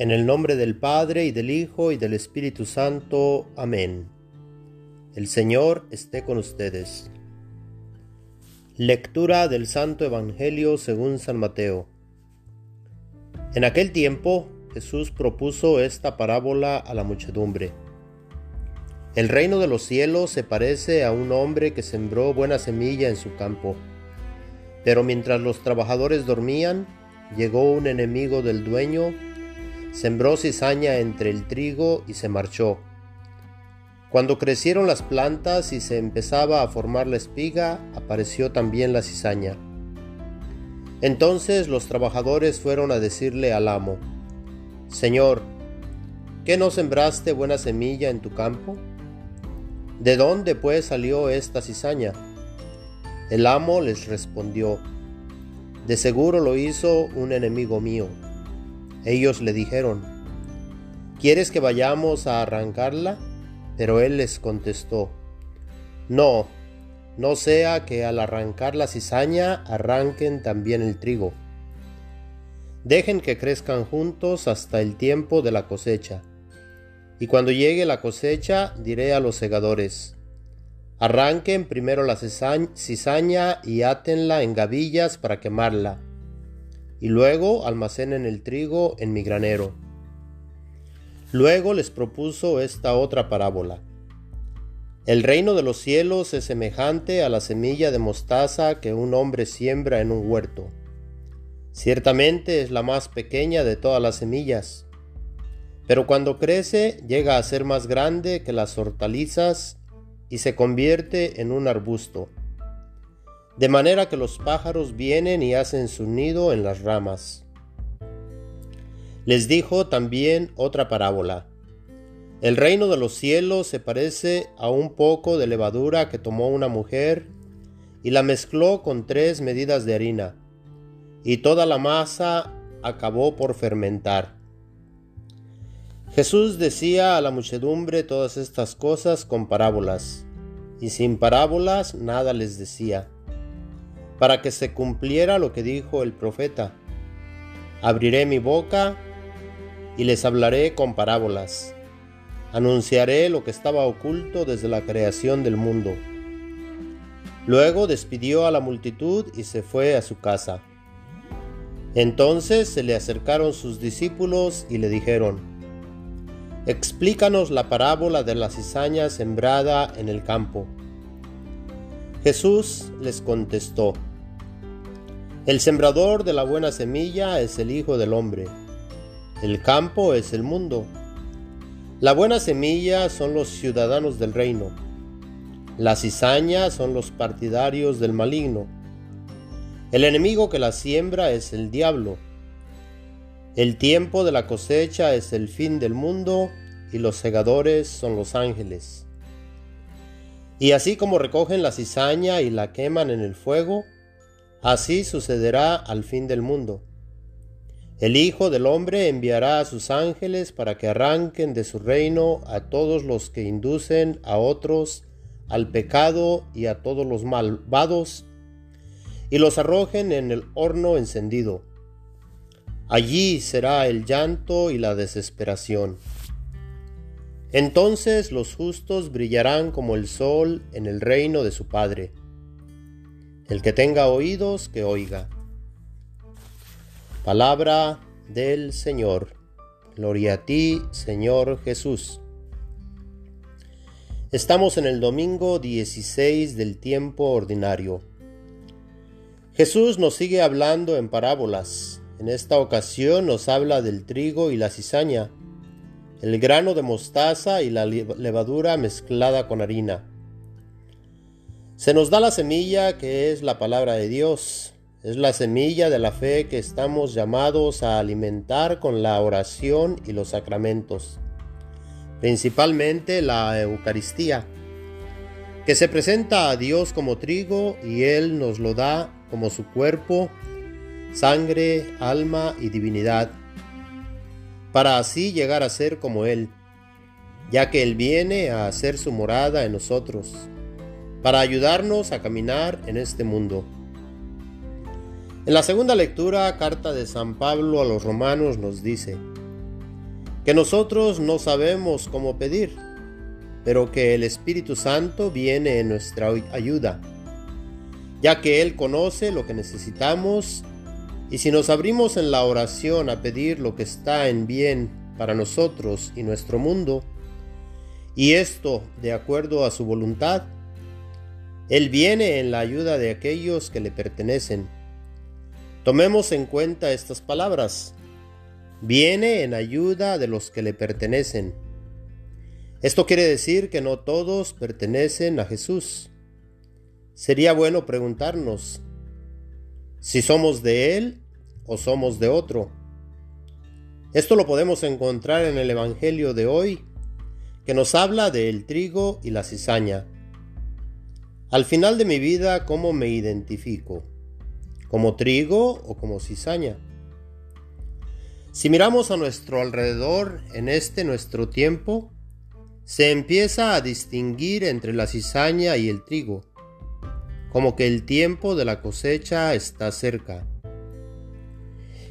En el nombre del Padre y del Hijo y del Espíritu Santo. Amén. El Señor esté con ustedes. Lectura del Santo Evangelio según San Mateo. En aquel tiempo Jesús propuso esta parábola a la muchedumbre. El reino de los cielos se parece a un hombre que sembró buena semilla en su campo. Pero mientras los trabajadores dormían, llegó un enemigo del dueño sembró cizaña entre el trigo y se marchó. Cuando crecieron las plantas y se empezaba a formar la espiga, apareció también la cizaña. Entonces los trabajadores fueron a decirle al amo, Señor, ¿qué no sembraste buena semilla en tu campo? ¿De dónde pues salió esta cizaña? El amo les respondió, De seguro lo hizo un enemigo mío. Ellos le dijeron, ¿quieres que vayamos a arrancarla? Pero él les contestó, no, no sea que al arrancar la cizaña arranquen también el trigo. Dejen que crezcan juntos hasta el tiempo de la cosecha. Y cuando llegue la cosecha diré a los segadores, arranquen primero la cizaña y átenla en gavillas para quemarla y luego almacenen el trigo en mi granero. Luego les propuso esta otra parábola. El reino de los cielos es semejante a la semilla de mostaza que un hombre siembra en un huerto. Ciertamente es la más pequeña de todas las semillas, pero cuando crece llega a ser más grande que las hortalizas y se convierte en un arbusto de manera que los pájaros vienen y hacen su nido en las ramas. Les dijo también otra parábola. El reino de los cielos se parece a un poco de levadura que tomó una mujer y la mezcló con tres medidas de harina, y toda la masa acabó por fermentar. Jesús decía a la muchedumbre todas estas cosas con parábolas, y sin parábolas nada les decía para que se cumpliera lo que dijo el profeta. Abriré mi boca y les hablaré con parábolas. Anunciaré lo que estaba oculto desde la creación del mundo. Luego despidió a la multitud y se fue a su casa. Entonces se le acercaron sus discípulos y le dijeron, Explícanos la parábola de la cizaña sembrada en el campo. Jesús les contestó, el sembrador de la buena semilla es el Hijo del Hombre. El campo es el mundo. La buena semilla son los ciudadanos del reino. La cizaña son los partidarios del maligno. El enemigo que la siembra es el diablo. El tiempo de la cosecha es el fin del mundo y los segadores son los ángeles. Y así como recogen la cizaña y la queman en el fuego, Así sucederá al fin del mundo. El Hijo del Hombre enviará a sus ángeles para que arranquen de su reino a todos los que inducen a otros al pecado y a todos los malvados, y los arrojen en el horno encendido. Allí será el llanto y la desesperación. Entonces los justos brillarán como el sol en el reino de su Padre. El que tenga oídos, que oiga. Palabra del Señor. Gloria a ti, Señor Jesús. Estamos en el domingo 16 del tiempo ordinario. Jesús nos sigue hablando en parábolas. En esta ocasión nos habla del trigo y la cizaña, el grano de mostaza y la levadura mezclada con harina. Se nos da la semilla que es la palabra de Dios. Es la semilla de la fe que estamos llamados a alimentar con la oración y los sacramentos, principalmente la Eucaristía, que se presenta a Dios como trigo y Él nos lo da como su cuerpo, sangre, alma y divinidad, para así llegar a ser como Él, ya que Él viene a hacer su morada en nosotros para ayudarnos a caminar en este mundo. En la segunda lectura, carta de San Pablo a los romanos nos dice, que nosotros no sabemos cómo pedir, pero que el Espíritu Santo viene en nuestra ayuda, ya que Él conoce lo que necesitamos y si nos abrimos en la oración a pedir lo que está en bien para nosotros y nuestro mundo, y esto de acuerdo a su voluntad, Él viene en la ayuda de aquellos que le pertenecen. Tomemos en cuenta estas palabras. Viene en ayuda de los que le pertenecen. Esto quiere decir que no todos pertenecen a Jesús. Sería bueno preguntarnos, si somos de Él o somos de otro. Esto lo podemos encontrar en el Evangelio de hoy, que nos habla del trigo y la cizaña. Al final de mi vida, ¿cómo me identifico? ¿Como trigo o como cizaña? Si miramos a nuestro alrededor en este nuestro tiempo, se empieza a distinguir entre la cizaña y el trigo como que el tiempo de la cosecha está cerca.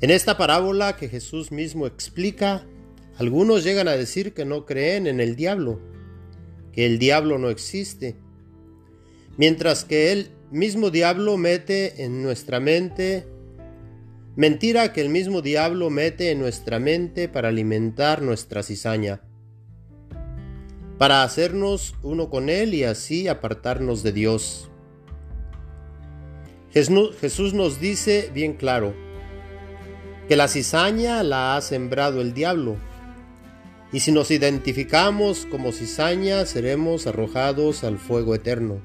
En esta parábola que Jesús mismo explica, algunos llegan a decir que no creen en el diablo, que el diablo no existe, mientras que el mismo diablo mete en nuestra mente mentira que el mismo diablo mete en nuestra mente para alimentar nuestra cizaña, para hacernos uno con él y así apartarnos de Dios. Jesús nos dice bien claro que la cizaña la ha sembrado el diablo. Y si nos identificamos como cizaña, seremos arrojados al fuego eterno.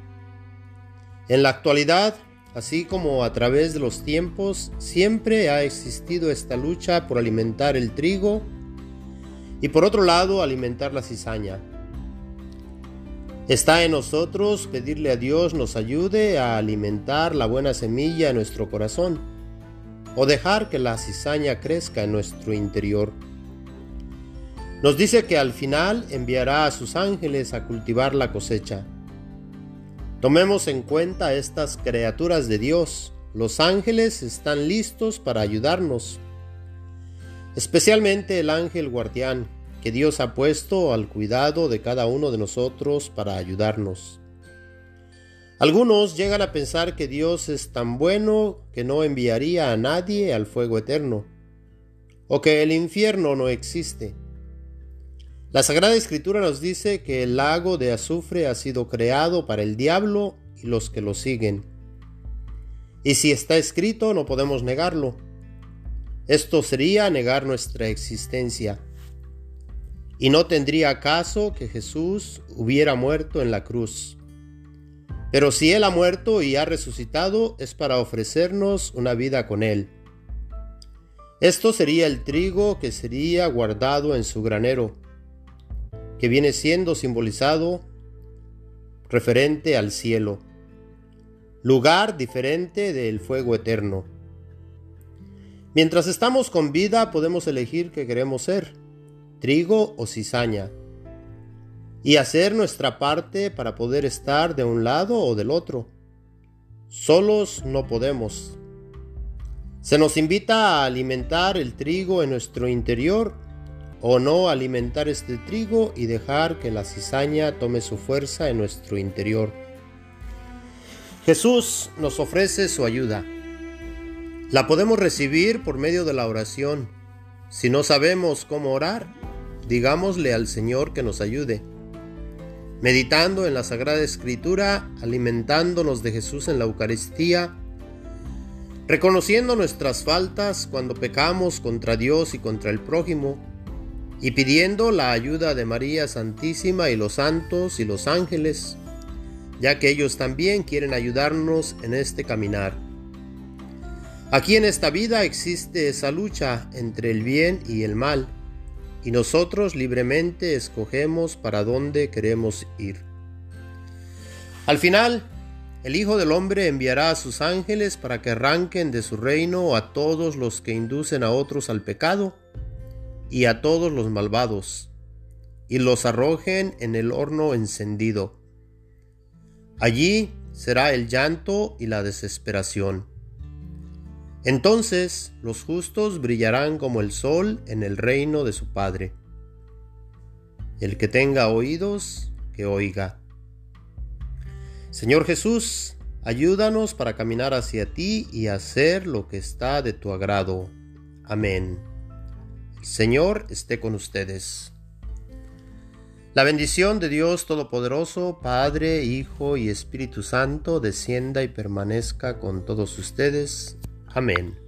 En la actualidad, así como a través de los tiempos, siempre ha existido esta lucha por alimentar el trigo y por otro lado alimentar la cizaña. Está en nosotros pedirle a Dios nos ayude a alimentar la buena semilla en nuestro corazón o dejar que la cizaña crezca en nuestro interior. Nos dice que al final enviará a sus ángeles a cultivar la cosecha. Tomemos en cuenta estas criaturas de Dios. Los ángeles están listos para ayudarnos, especialmente el ángel guardián que Dios ha puesto al cuidado de cada uno de nosotros para ayudarnos. Algunos llegan a pensar que Dios es tan bueno que no enviaría a nadie al fuego eterno, o que el infierno no existe. La Sagrada Escritura nos dice que el lago de azufre ha sido creado para el diablo y los que lo siguen. Y si está escrito no podemos negarlo. Esto sería negar nuestra existencia y no tendría caso que Jesús hubiera muerto en la cruz. Pero si Él ha muerto y ha resucitado es para ofrecernos una vida con Él. Esto sería el trigo que sería guardado en su granero, que viene siendo simbolizado referente al cielo, lugar diferente del fuego eterno. Mientras estamos con vida podemos elegir qué queremos ser trigo o cizaña, y hacer nuestra parte para poder estar de un lado o del otro. Solos no podemos. Se nos invita a alimentar el trigo en nuestro interior o no alimentar este trigo y dejar que la cizaña tome su fuerza en nuestro interior. Jesús nos ofrece su ayuda. La podemos recibir por medio de la oración. Si no sabemos cómo orar, digámosle al Señor que nos ayude. Meditando en la Sagrada Escritura, alimentándonos de Jesús en la Eucaristía, reconociendo nuestras faltas cuando pecamos contra Dios y contra el prójimo, y pidiendo la ayuda de María Santísima y los santos y los ángeles, ya que ellos también quieren ayudarnos en este caminar. Aquí en esta vida existe esa lucha entre el bien y el mal, y nosotros libremente escogemos para dónde queremos ir. Al final, el Hijo del Hombre enviará a sus ángeles para que arranquen de su reino a todos los que inducen a otros al pecado y a todos los malvados, y los arrojen en el horno encendido. Allí será el llanto y la desesperación. Entonces los justos brillarán como el sol en el reino de su Padre. El que tenga oídos, que oiga. Señor Jesús, ayúdanos para caminar hacia ti y hacer lo que está de tu agrado. Amén. Señor esté con ustedes. La bendición de Dios Todopoderoso, Padre, Hijo y Espíritu Santo, descienda y permanezca con todos ustedes. Amén.